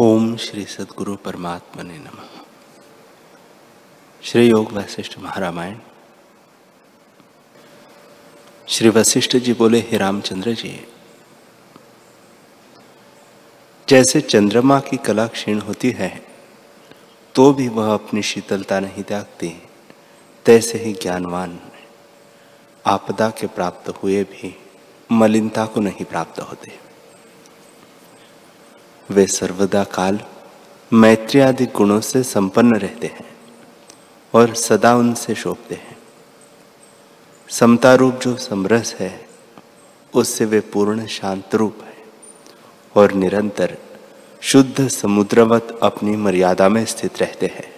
ओम श्री सदगुरु परमात्मा ने नम। श्री योग वशिष्ठ महारामायण। श्री वशिष्ठ जी बोले, हे रामचंद्र जी, जैसे चंद्रमा की कला क्षीण होती है तो भी वह अपनी शीतलता नहीं त्यागती, तैसे ही ज्ञानवान, आपदा के प्राप्त हुए भी मलिनता को नहीं प्राप्त होते। वे सर्वदा काल मैत्री आदि गुणों से संपन्न रहते हैं और सदा उनसे शोभते हैं। समता रूप जो समरस है, उससे वे पूर्ण शांत रूप है और निरंतर शुद्ध समुद्रवत अपनी मर्यादा में स्थित रहते हैं।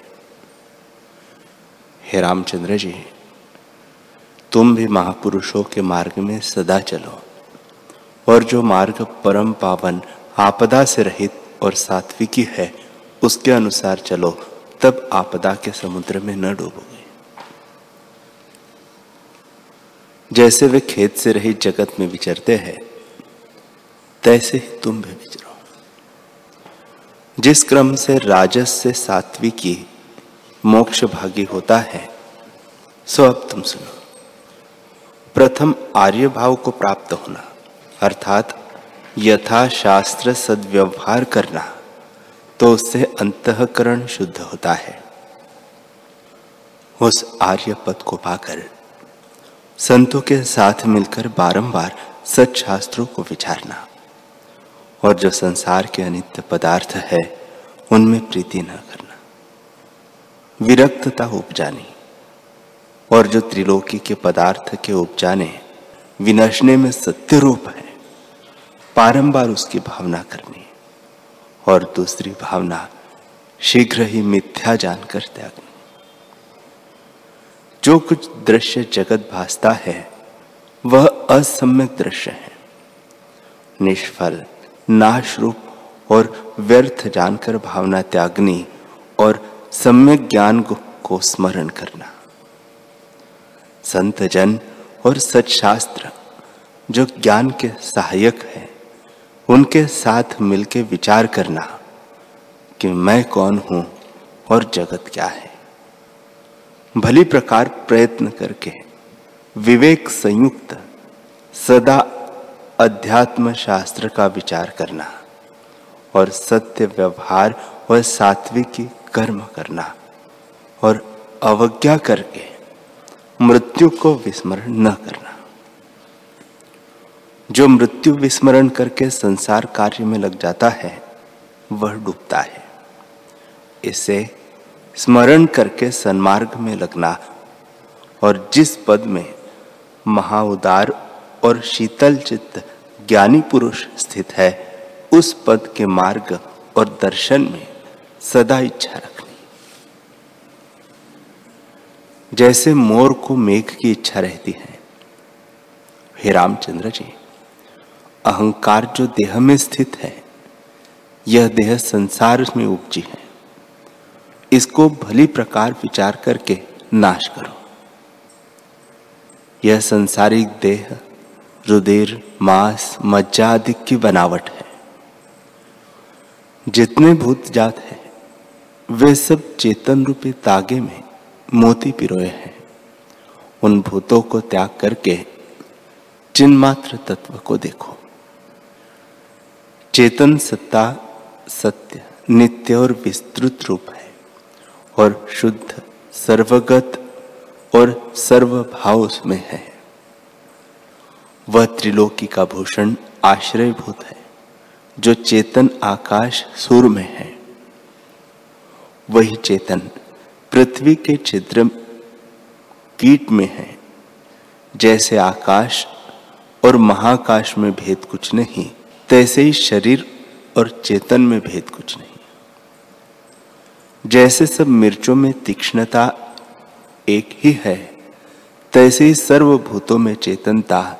हे रामचंद्र जी, तुम भी महापुरुषों के मार्ग में सदा चलो और जो मार्ग परम पावन आपदा से रहित और सात्विकी है, उसके अनुसार चलो, तब आपदा के समुद्र में न डूबोगे। जैसे वे खेत से रहित जगत में विचरते हैं, तैसे ही तुम भी विचरो। जिस क्रम से राजस से सात्विकी मोक्ष भागी होता है, सो अब तुम सुनो। प्रथम आर्य भाव को प्राप्त होना, अर्थात यथा शास्त्र सद्व्यवहार करना तो उससे अंतकरण शुद्ध होता है। उस आर्य पद को पाकर संतों के साथ मिलकर बारंबार सच शास्त्रों को विचारना, और जो संसार के अनित्य पदार्थ है, उनमें प्रीति न करना। विरक्तता उपजानी, और जो त्रिलोकी के पदार्थ के उपजाने, विनशने में सत्य रूप है। बारंबार उसकी भावना करनी और दूसरी भावना, शीघ्र ही मिथ्या जानकर त्यागनी। जो कुछ दृश्य जगत भासता है, वह असम्यक दृश्य है। निष्फल नाश रूप और व्यर्थ जानकर भावना त्यागनी और सम्यक ज्ञान को को स्मरण करना। संत जन और सच्शास्त्र जो ज्ञान के सहायक है उनके साथ मिलके विचार करना कि मैं कौन हूँ और जगत क्या है। भली प्रकार प्रयत्न करके विवेक संयुक्त सदा अध्यात्म शास्त्र का विचार करना और सत्य व्यवहार और सात्विकी कर्म करना और अवज्ञा करके मृत्यु को विस्मरण न करना। जो मृत्यु विस्मरण करके संसार कार्य में लग जाता है, वह डूबता है। इसे स्मरण करके सन्मार्ग में लगना और जिस पद में महाउदार और शीतल चित्त ज्ञानी पुरुष स्थित है, उस पद के मार्ग और दर्शन में सदा इच्छा रखनी। जैसे मोर को मेघ की इच्छा रहती है। हे रामचंद्र जी अहंकार जो देह में स्थित है, यह देह संसार में उपजी है। इसको भली प्रकार विचार करके नाश करो। यह संसारिक देह, रुधिर, मांस, मज्जा आदि की बनावट है। जितने भूत जात है, वे सब चेतन रूपी तागे में मोती पिरोए हैं। उन भूतों को त्याग करके चिन्मात्र तत्व को देखो। चेतन सत्ता सत्य, नित्य और विस्तृत रूप है और शुद्ध, सर्वगत और सर्वभाव उसमें है। वह त्रिलोकी का भूषण आश्रयभूत है, जो चेतन आकाश सूर में है। वही चेतन पृथ्वी के छिद्र कीट में है, जैसे आकाश और महाकाश में भेद कुछ नहीं। तैसे ही शरीर और चेतन में भेद कुछ नहीं। जैसे सब मिर्चों में तीक्ष्णता एक ही है, तैसे ही सर्वभूतों में चेतनता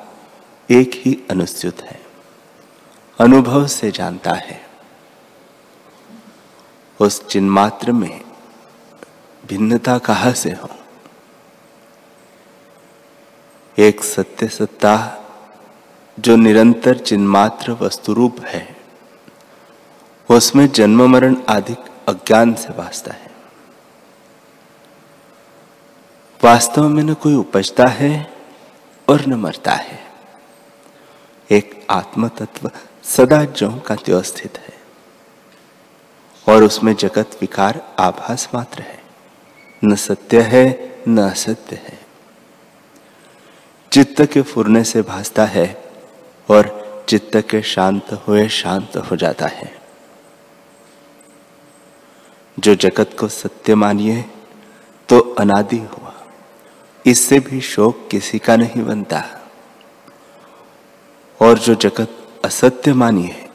एक ही अनुस्युत है। अनुभव से जानता है। उस चिन्मात्र में भिन्नता कहा से हो? एक सत्य सत्ता जो निरंतर चिन्मात्र वस्तुरूप है, उसमें जन्म मरण आदि अज्ञान से वास्ता है। वास्तव में न कोई उपजता है और न मरता है। एक आत्म तत्व सदा जो का त्यो स्थित है और उसमें जगत विकार आभास मात्र है। न सत्य है, न असत्य है। चित्त के फुरने से भासता है और चित्त के शांत हुए शांत हो जाता है। जो जगत को सत्य मानिए तो अनादि हुआ। इससे भी शोक किसी का नहीं बनता। और जो जगत असत्य मानिए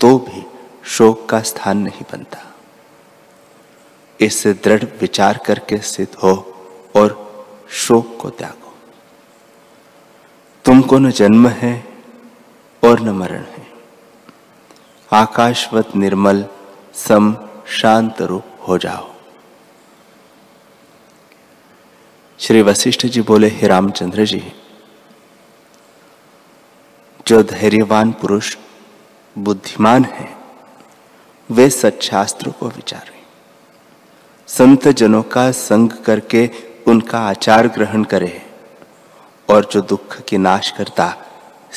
तो भी शोक का स्थान नहीं बनता। इससे दृढ़ विचार करके सिद्ध हो और शोक को त्यागो। तुमको न जन्म है और न मरण है। आकाशवत निर्मल, सम शांत रूप हो जाओ। श्री वशिष्ठ जी बोले, हे रामचंद्र जी, जो धैर्यवान पुरुष बुद्धिमान है, वे सच्छास्त्र को विचारें। संत जनों का संग करके उनका आचार ग्रहण करे और जो दुख की नाश करता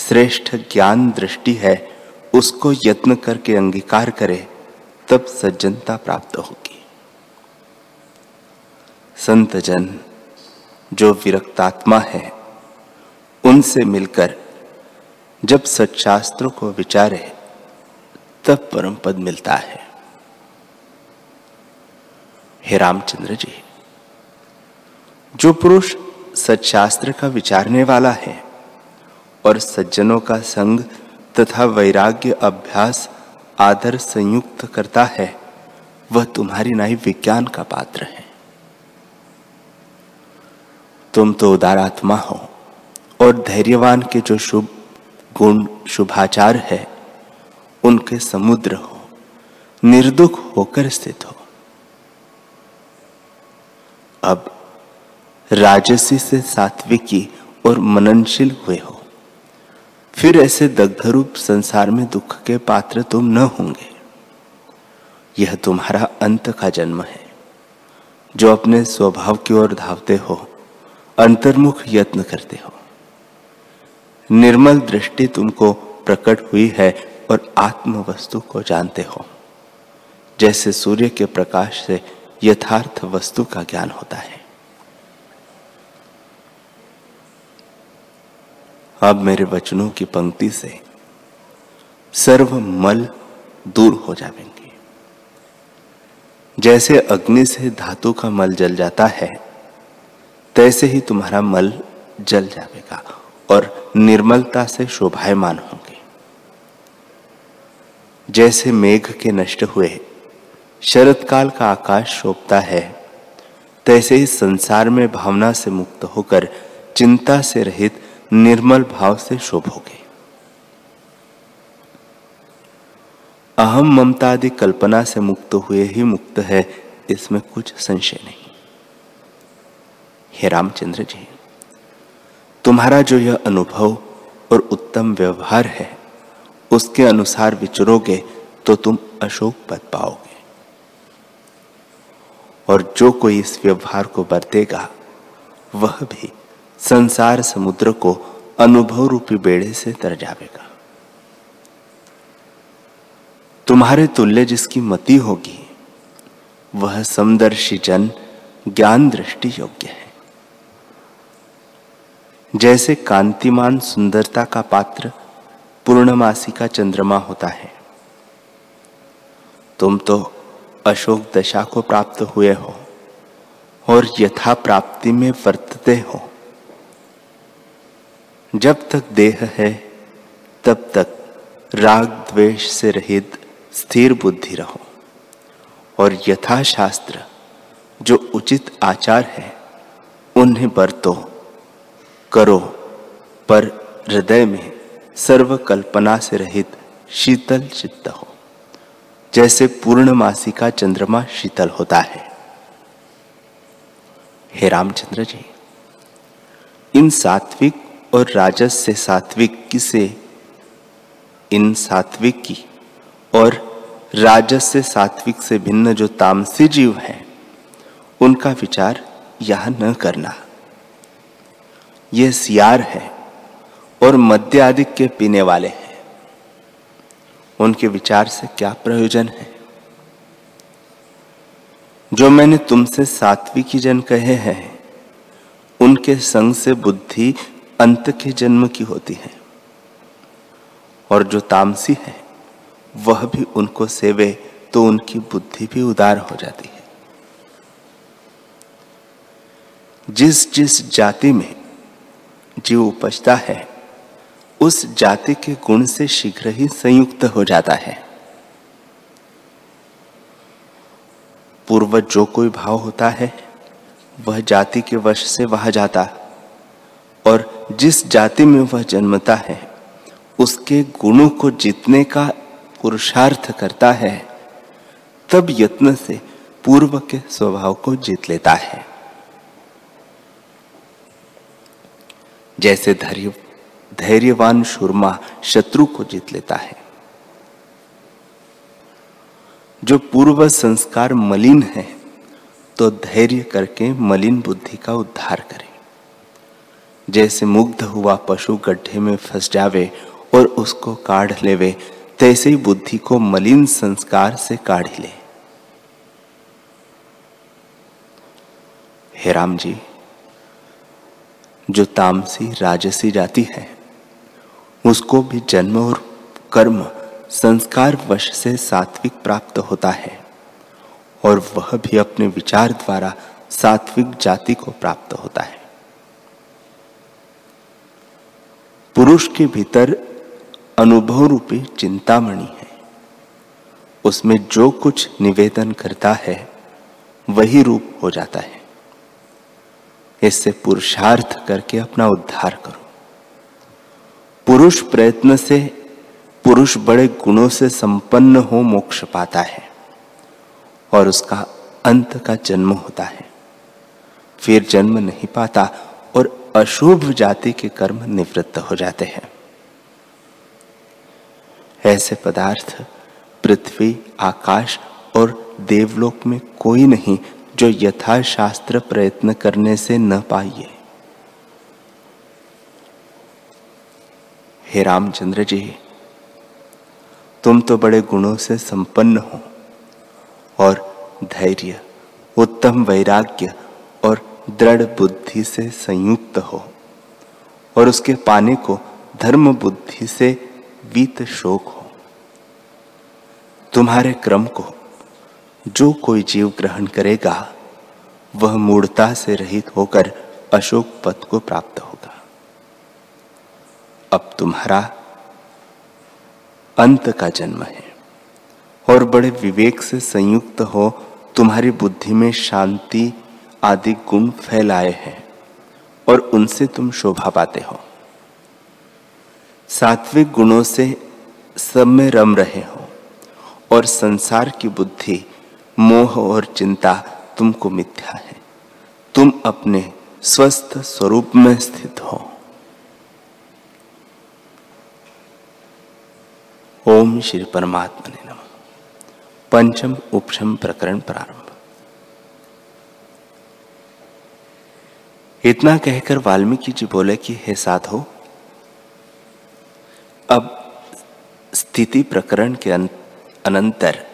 श्रेष्ठ ज्ञान दृष्टि है, उसको यत्न करके अंगीकार करे, तब सज्जनता प्राप्त होगी। संत जन, जो विरक्तात्मा है, उनसे मिलकर जब सच्चास्त्रों को विचारे, तब परम पद मिलता है। हे रामचंद्र जी, जो पुरुष सच्चास्त्र का विचारने वाला है और सज्जनों का संग तथा वैराग्य अभ्यास आदर संयुक्त करता है, वह तुम्हारी नाई विज्ञान का पात्र है। तुम तो उदारात्मा हो और धैर्यवान के जो शुभ गुण शुभाचार है, उनके समुद्र हो, निर्दुख होकर स्थित हो। अब राजसी से सात्विकी और मननशील हुए हो। फिर ऐसे दग्धरूप संसार में दुख के पात्र तुम न होंगे। यह तुम्हारा अंत का जन्म है। जो अपने स्वभाव की ओर धावते हो, अंतर्मुख यत्न करते हो। निर्मल दृष्टि तुमको प्रकट हुई है और आत्म वस्तु को जानते हो। जैसे सूर्य के प्रकाश से यथार्थ वस्तु का ज्ञान होता है। अब मेरे वचनों की पंक्ति से सर्व मल दूर हो जाएँगे। जैसे अग्नि से धातु का मल जल जाता है, तैसे ही तुम्हारा मल जल जाएगा और निर्मलता से शोभायमान होंगे। जैसे मेघ के नष्ट हुए शरत काल का आकाश शोभता है, तैसे ही संसार में भावना से मुक्त होकर चिंता से रहित निर्मल भाव से शोभोगे अहम ममता आदि कल्पना से मुक्त हुए ही मुक्त है, इसमें कुछ संशय नहीं। हे रामचंद्र जी, तुम्हारा जो यह अनुभव और उत्तम व्यवहार है, उसके अनुसार विचरोगे तो तुम अशोक पद पाओगे। और जो कोई इस व्यवहार को बरतेगा, वह भी संसार समुद्र को अनुभव रूपी बेड़े से तर जाएगा तुम्हारे तुल्य जिसकी मति होगी, वह समदर्शी जन ज्ञान दृष्टि योग्य है। जैसे कांतिमान सुंदरता का पात्र पूर्णमासी का चंद्रमा होता है, तुम तो अशोक दशा को प्राप्त हुए हो और यथा प्राप्ति में वर्तते हो। जब तक देह है, तब तक राग द्वेष से रहित स्थिर बुद्धि रहो। और यथा शास्त्र जो उचित आचार है, उन्हें बरतो, करो। पर हृदय में सर्व कल्पना से रहित शीतल चित्त हो, जैसे पूर्णमासी का चंद्रमा शीतल होता है। हे रामचंद्र जी, इन सात्विक और राजस से सात्विक किसे इन सात्विक की और राजस से सात्विक से भिन्न जो तामसी जीव हैं, उनका विचार यह न करना। ये सियार है और मध्य आदि के पीने वाले हैं। उनके विचार से क्या प्रयोजन है? जो मैंने तुमसे सात्विकी जन कहे हैं, उनके संग से बुद्धि अंत के जन्म की होती है। और जो तामसी है, वह भी उनको सेवे तो उनकी बुद्धि भी उदार हो जाती है। जिस जिस जाति में जीव उपजता है, उस जाति के गुण से शीघ्र ही संयुक्त हो जाता है। पूर्व जो कोई भाव होता है, वह जाति के वश से वह जाता। और जिस जाति में वह जन्मता है, उसके गुणों को जीतने का पुरुषार्थ करता है, तब यत्न से पूर्व के स्वभाव को जीत लेता है। जैसे धैर्य, धैर्यवान शुरमा शत्रु को जीत लेता है। जो पूर्व संस्कार मलिन है तो धैर्य करके मलिन बुद्धि का उद्धार करे। जैसे मुग्ध हुआ पशु गड्ढे में फंस जावे और उसको काढ़ लेवे, तैसे ही बुद्धि को मलिन संस्कार से काढ़ ले। हे राम जी, जो तामसी राजसी जाति है, उसको भी जन्म और कर्म संस्कार वश से सात्विक प्राप्त होता है और वह भी अपने विचार द्वारा सात्विक जाति को प्राप्त होता है। पुरुष के भीतर अनुभव रूपी चिंतामणि है। उसमें जो कुछ निवेदन करता है, वही रूप हो जाता है। इससे पुरुषार्थ करके अपना उद्धार करो। पुरुष प्रयत्न से पुरुष बड़े गुणों से संपन्न हो मोक्ष पाता है और उसका अंत का जन्म होता है। फिर जन्म नहीं पाता अशुभ जाति के कर्म निवृत्त हो जाते हैं। ऐसे पदार्थ पृथ्वी, आकाश और देवलोक में कोई नहीं जो यथाशास्त्र प्रयत्न करने से न पाइए। हे रामचंद्र जी, तुम तो बड़े गुणों से संपन्न हो और धैर्य, उत्तम वैराग्य और दृढ़ बुद्धि से संयुक्त हो और उसके पाने को धर्म बुद्धि से वीत शोक हो। तुम्हारे क्रम को जो कोई जीव ग्रहण करेगा, वह मूर्ता से रहित होकर अशोक पथ को प्राप्त होगा। अब तुम्हारा अंत का जन्म है और बड़े विवेक से संयुक्त हो तुम्हारी बुद्धि में शांति आदि गुण फैलाए हैं और उनसे तुम शोभा पाते हो। सात्विक गुणों से सब में रम रहे हो और संसार की बुद्धि, मोह और चिंता तुमको मिथ्या है। तुम अपने स्वस्थ स्वरूप में स्थित हो। ओम श्री परमात्मा ने नम। पंचम उपशम प्रकरण प्रारंभ। इतना कहकर वाल्मीकि जी बोले कि, हे साधो, अब स्थिति प्रकरण के अनंतर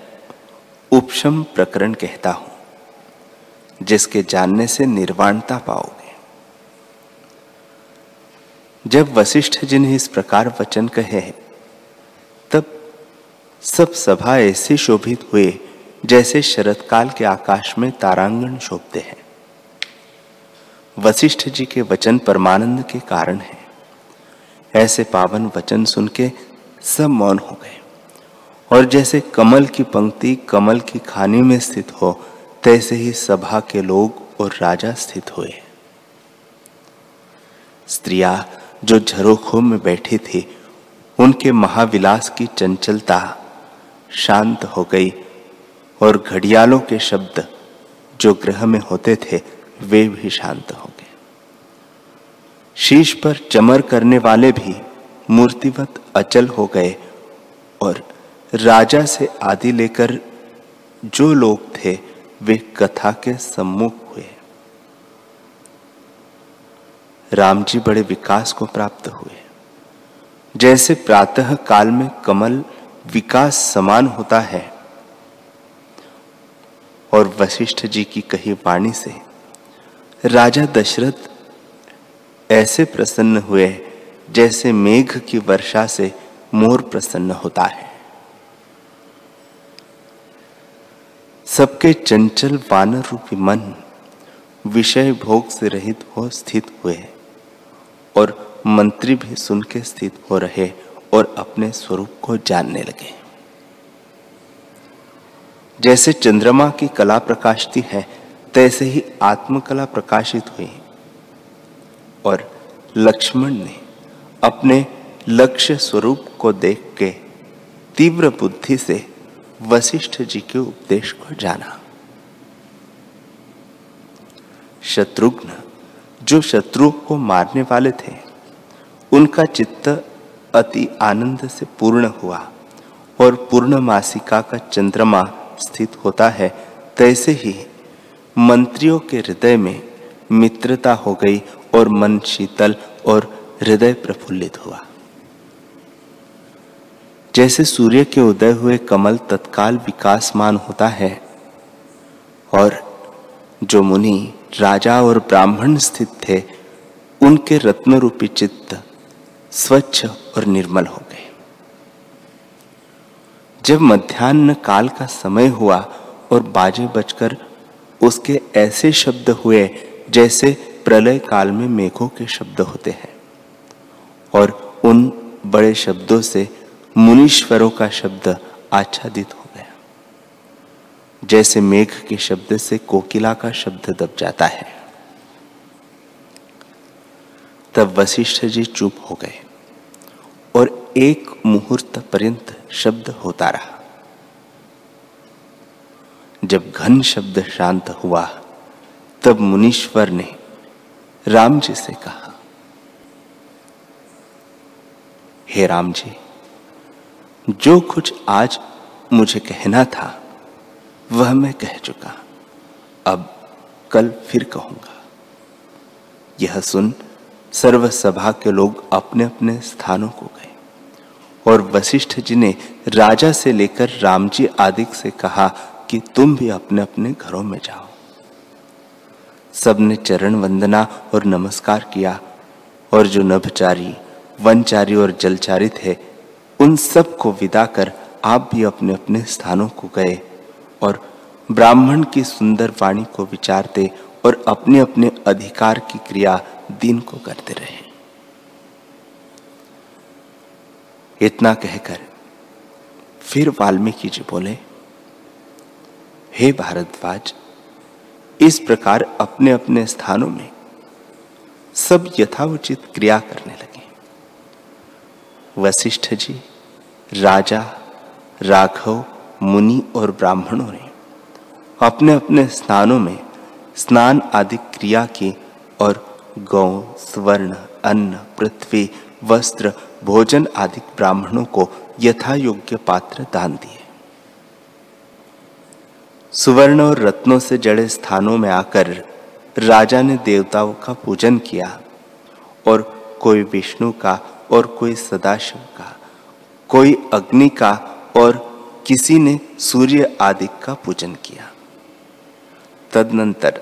उपशम प्रकरण कहता हूँ, जिसके जानने से निर्वाणता पाओगे। जब वशिष्ठ जी ने इस प्रकार वचन कहे तब सब सभा ऐसे शोभित हुए जैसे शरतकाल के आकाश में तारांगण शोभते हैं। वशिष्ठ जी के वचन परमानंद के कारण है। ऐसे पावन वचन सुन के सब मौन हो गए। और जैसे कमल की पंक्ति कमल की खानी में स्थित हो, तैसे ही सभा के लोग और राजा स्थित हुए। स्त्रियाँ जो झरोखों में बैठी थी, उनके महाविलास की चंचलता शांत हो गई और घड़ियालों के शब्द जो ग्रह में होते थे वे भी शांत हो गए। शीश पर चमर करने वाले भी मूर्तिवत अचल हो गए और राजा से आदि लेकर जो लोग थे, वे कथा के सम्मुख हुए। राम जी बड़े विकास को प्राप्त हुए। जैसे प्रातः काल में कमल विकास समान होता है, और वशिष्ठ जी की कही वाणी से राजा दशरथ ऐसे प्रसन्न हुए जैसे मेघ की वर्षा से मोर प्रसन्न होता है। सबके चंचल वानर रूपी मन विषय भोग से रहित हो स्थित हुए और मंत्री भी सुन के स्थित हो रहे और अपने स्वरूप को जानने लगे। जैसे चंद्रमा की कला प्रकाशती है तैसे ही आत्मकला प्रकाशित हुई और लक्ष्मण ने अपने लक्ष्य स्वरूप को देख के तीव्र बुद्धि से वशिष्ठ जी के उपदेश को जाना। शत्रुघ्न, जो शत्रु को मारने वाले थे, उनका चित्त अति आनंद से पूर्ण हुआ और पूर्ण मासिका का चंद्रमा स्थित होता है, तैसे ही मंत्रियों के हृदय में मित्रता हो गई और मन शीतल और हृदय प्रफुल्लित हुआ। जैसे सूर्य के उदय हुए कमल तत्काल विकासमान होता है और जो मुनि, राजा और ब्राह्मण स्थित थे, उनके रत्न रूपी चित्त स्वच्छ और निर्मल हो गए। जब मध्यान्ह काल का समय हुआ और बाजे बजकर उसके ऐसे शब्द हुए जैसे प्रलय काल में मेघों के शब्द होते हैं। और उन बड़े शब्दों से मुनीश्वरों का शब्द आच्छादित हो गया। जैसे मेघ के शब्द से कोकिला का शब्द दब जाता है। तब वशिष्ठ जी चुप हो गए और एक मुहूर्त पर्यंत शब्द होता रहा। जब घन शब्द शांत हुआ, तब मुनीश्वर ने राम जी से कहा, हे राम जी, जो कुछ आज मुझे कहना था, वह मैं कह चुका। अब कल फिर कहूँगा। यह सुन सर्व सभा के लोग अपने अपने स्थानों को गए और वशिष्ठ जी ने राजा से लेकर राम जी आदि से कहा कि तुम भी अपने अपने घरों में जाओ। सबने चरण वंदना और नमस्कार किया और जो नभचारी, वनचारी और जलचारी थे, उन सबको विदा कर आप भी अपने अपने स्थानों को गए और ब्राह्मण की सुंदर वाणी को विचारते और अपने अपने अधिकार की क्रिया दिन को करते रहे। इतना कहकर फिर वाल्मीकि जी बोले हे भारद्वाज, इस प्रकार अपने अपने स्थानों में सब यथाउचित क्रिया करने लगे। वशिष्ठ जी, राजा, राघव, मुनि और ब्राह्मणों ने अपने अपने स्थानों में स्नान आदि क्रिया की और गौ, स्वर्ण, अन्न, पृथ्वी, वस्त्र, भोजन आदि ब्राह्मणों को यथा योग्य पात्र दान दिए। सुवर्ण और रत्नों से जड़े स्थानों में आकर राजा ने देवताओं का पूजन किया और कोई विष्णु का और कोई सदाशिव का, कोई अग्नि का और किसी ने सूर्य आदि का पूजन किया। तदनंतर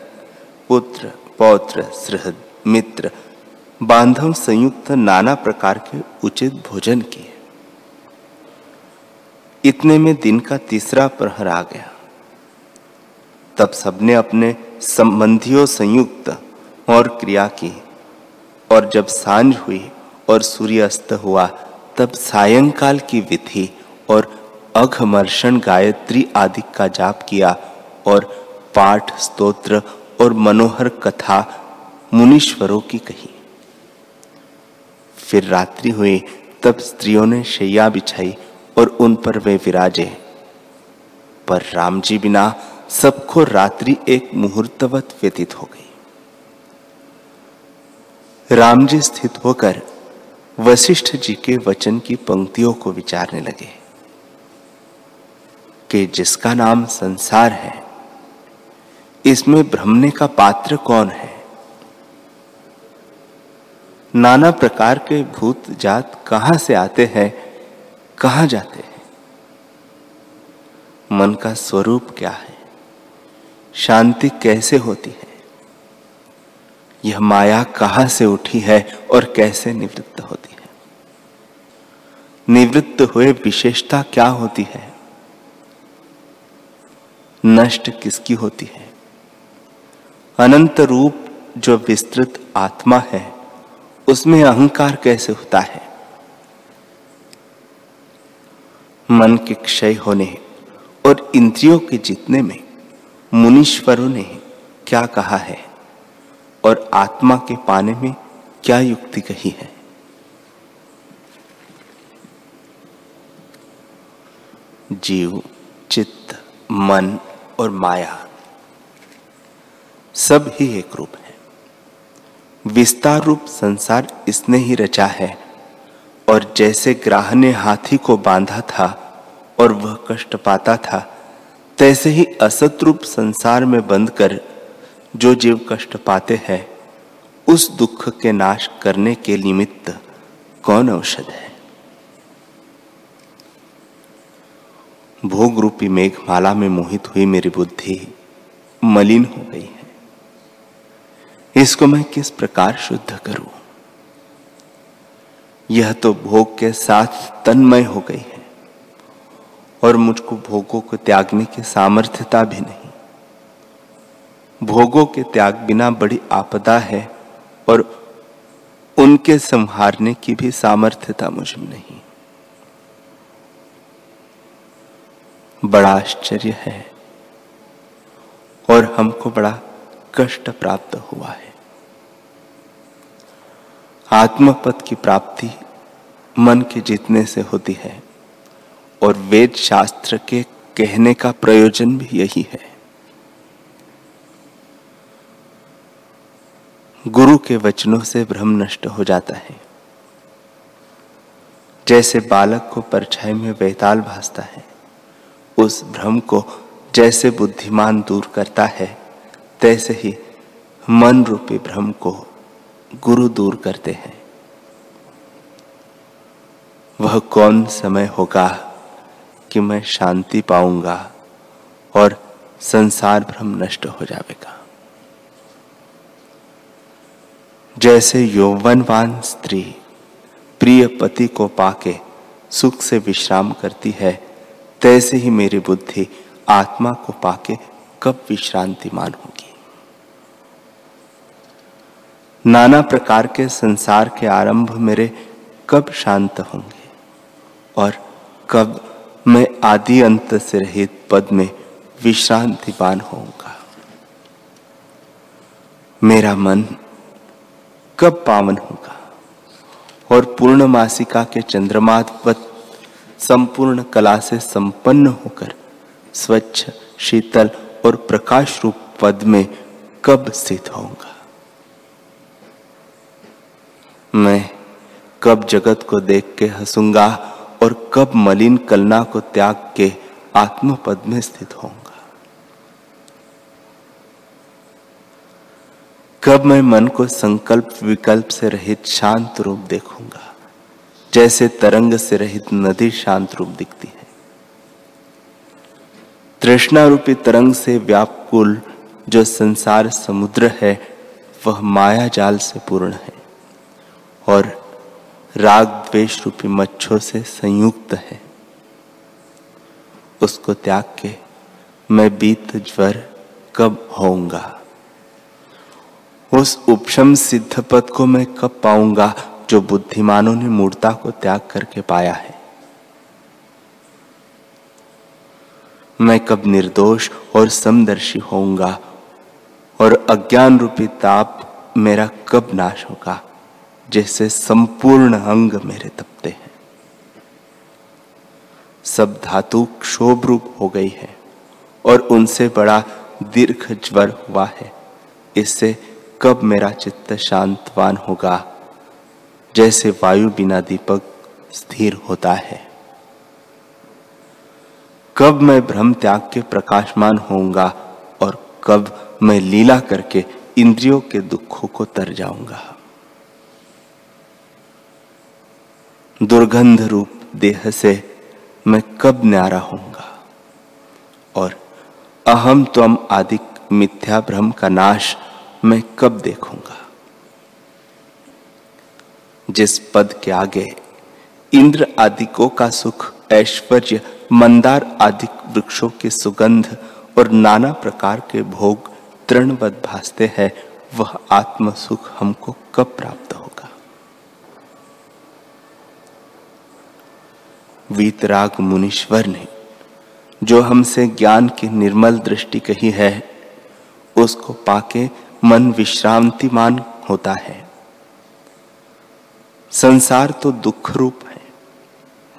पुत्र, पौत्र, सृहद, मित्र, बांधव संयुक्त नाना प्रकार के उचित भोजन किए। इतने में दिन का तीसरा प्रहर आ गया। तब सबने अपने संबंधियों संयुक्त और क्रिया की। और जब साँझ हुई और सूर्यास्त हुआ, तब सायंकाल की विधि और अघमर्षण गायत्री आदि का जाप किया और पाठ, स्तोत्र और मनोहर कथा मुनीश्वरों की कही। फिर रात्रि हुई, तब स्त्रियों ने शैया बिछाई और उन पर वे विराजे। पर राम जी बिना सबको रात्रि एक मुहूर्तवत व्यतीत हो गई। राम जी स्थित होकर वशिष्ठ जी के वचन की पंक्तियों को विचारने लगे कि जिसका नाम संसार है, इसमें भ्रमने का पात्र कौन है? नाना प्रकार के भूत जात कहाँ से आते हैं, कहाँ जाते हैं? मन का स्वरूप क्या है? शांति कैसे होती है? यह माया कहाँ से उठी है और कैसे निवृत्त होती है? निवृत्त हुए विशेषता क्या होती है? नष्ट किसकी होती है? अनंत रूप जो विस्तृत आत्मा है, उसमें अहंकार कैसे होता है? मन के क्षय होने और इंद्रियों के जीतने में मुनीश्वरों ने क्या कहा है? और आत्मा के पाने में क्या युक्ति कही है? जीव, चित्त, मन और माया सब ही एक रूप है। विस्तार रूप संसार इसने ही रचा है, और जैसे ग्राह ने हाथी को बांधा था और वह कष्ट पाता था तैसे ही असत रूप संसार में बंद कर जो जीव कष्ट पाते हैं, उस दुख के नाश करने के निमित्त कौन औषध है? भोग रूपी मेघमाला में मोहित हुई मेरी बुद्धि मलिन हो गई है। इसको मैं किस प्रकार शुद्ध करूँ? यह तो भोग के साथ तन्मय हो गई है। और मुझको भोगों को त्यागने की सामर्थ्यता भी नहीं। भोगों के त्याग बिना बड़ी आपदा है और उनके संहारने की भी सामर्थ्यता मुझमें नहीं। बड़ा आश्चर्य है और हमको बड़ा कष्ट प्राप्त हुआ है। आत्मपद की प्राप्ति मन के जीतने से होती है। और वेद शास्त्र के कहने का प्रयोजन भी यही है। गुरु के वचनों से भ्रम नष्ट हो जाता है। जैसे बालक को परछाई में बेताल भासता है, उस भ्रम को जैसे बुद्धिमान दूर करता है, तैसे ही मन रूपी भ्रम को गुरु दूर करते हैं। वह कौन समय होगा कि मैं शांति पाऊँगा और संसार भ्रम नष्ट हो जाएगा। जैसे यौवनवान स्त्री प्रिय पति को पाके सुख से विश्राम करती है, तैसे ही मेरी बुद्धि आत्मा को पाके कब विश्रांतिमान होगी नाना प्रकार के संसार के आरंभ मेरे कब शांत होंगे और कब मैं आदि अंत से रहित पद में विश्रांतिवान होऊँगा। मेरा मन कब पावन होगा और पूर्णमासिका के चंद्रमावत संपूर्ण कला से संपन्न होकर स्वच्छ, शीतल और प्रकाश रूप पद में कब स्थित होऊँगा? मैं कब जगत को देख के हंसूँगा और कब मलिन कलना को त्याग के आत्मपद में स्थित होऊँगा। कब मैं मन को संकल्प विकल्प से रहित शांत रूप देखूँगा, जैसे तरंग से रहित नदी शांत रूप दिखती है। तृष्णा रूपी तरंग से व्यापकुल जो संसार समुद्र है, वह माया जाल से पूर्ण है और राग द्वेष रूपी मच्छों से संयुक्त है। उसको त्याग के मैं बीत ज्वर कब होऊँगा? उस उपशम सिद्ध पद को मैं कब पाऊँगा जो बुद्धिमानों ने मूर्ता को त्याग करके पाया है? मैं कब निर्दोष और समदर्शी होऊँगा और अज्ञान रूपी ताप मेरा कब नाश होगा? जैसे संपूर्ण अंग मेरे तपते हैं। सब धातु क्षोभ रूप हो गई है और उनसे बड़ा दीर्घ ज्वर हुआ है। इससे कब मेरा चित्त शांतवान होगा? जैसे वायु बिना दीपक स्थिर होता है। कब मैं भ्रम त्याग के प्रकाशमान होऊँगा और कब मैं लीला करके इंद्रियों के दुखों को तर जाऊँगा? दुर्गंध रूप देह से मैं कब न्यारा होऊँगा? और अहम त्वम आदि मिथ्या भ्रम का नाश मैं कब देखूँगा? जिस पद के आगे इंद्र आदिकों का सुख, ऐश्वर्य, मंदार आदि वृक्षों की सुगंध और नाना प्रकार के भोग तृणवत भासते हैं, वह आत्म सुख हमको कब प्राप्त होगा वीतराग मुनीश्वर ने, जो हमसे ज्ञान की निर्मल दृष्टि कही है, उसको पाके मन विश्रांतिमान होता है। संसार तो दुख रूप है।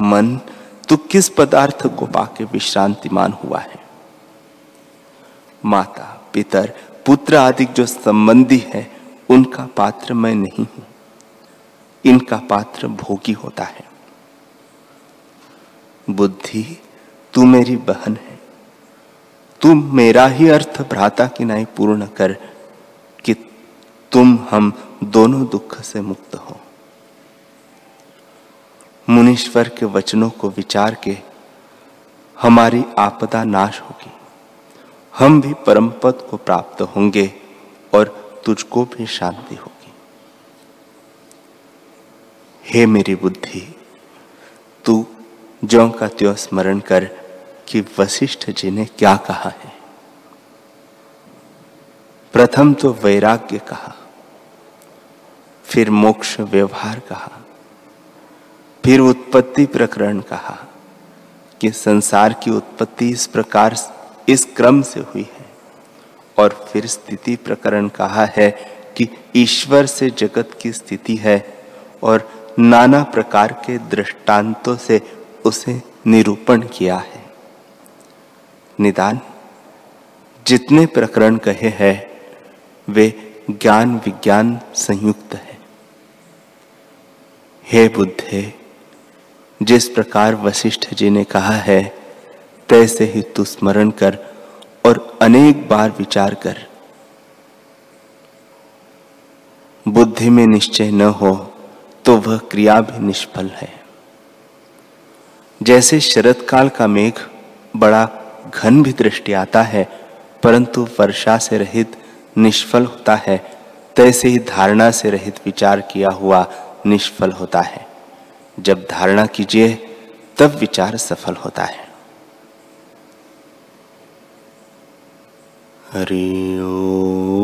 मन तो किस पदार्थ को पाके विश्रांतिमान हुआ है? माता, पितर, पुत्र आदि जो संबंधी है, उनका पात्र मैं नहीं हूँ। इनका पात्र भोगी होता है। बुद्धि, तू मेरी बहन है। तू मेरा ही अर्थ भ्राता की नहीं पूर्ण कर कि तुम हम दोनों दुख से मुक्त हो। मुनीश्वर के वचनों को विचार के हमारी आपदा नाश होगी। हम भी परम पद को प्राप्त होंगे और तुझको भी शांति होगी। हे मेरी बुद्धि, तू जो का त्यो स्मरण कर कि वशिष्ठ जी ने क्या कहा है। प्रथम तो वैराग्य कहा, फिर मोक्ष व्यवहार कहा, फिर उत्पत्ति प्रकरण कहा कि संसार की उत्पत्ति इस प्रकार इस क्रम से हुई है और फिर स्थिति प्रकरण कहा है कि ईश्वर से जगत की स्थिति है और नाना प्रकार के दृष्टांतों से उसे निरूपण किया है। निदान, जितने प्रकरण कहे हैं, वे ज्ञान विज्ञान संयुक्त है। हे बुद्धे, जिस प्रकार वशिष्ठ जी ने कहा है, तैसे ही तू स्मरण कर और अनेक बार विचार कर। बुद्धि में निश्चय न हो तो वह क्रिया भी निष्फल है। जैसे शरद काल का मेघ बड़ा घन भी दृष्टि आता है, परंतु वर्षा से रहित निष्फल होता है, तैसे ही धारणा से रहित विचार किया हुआ निष्फल होता है। जब धारणा कीजिए, तब विचार सफल होता है। हरि ॐ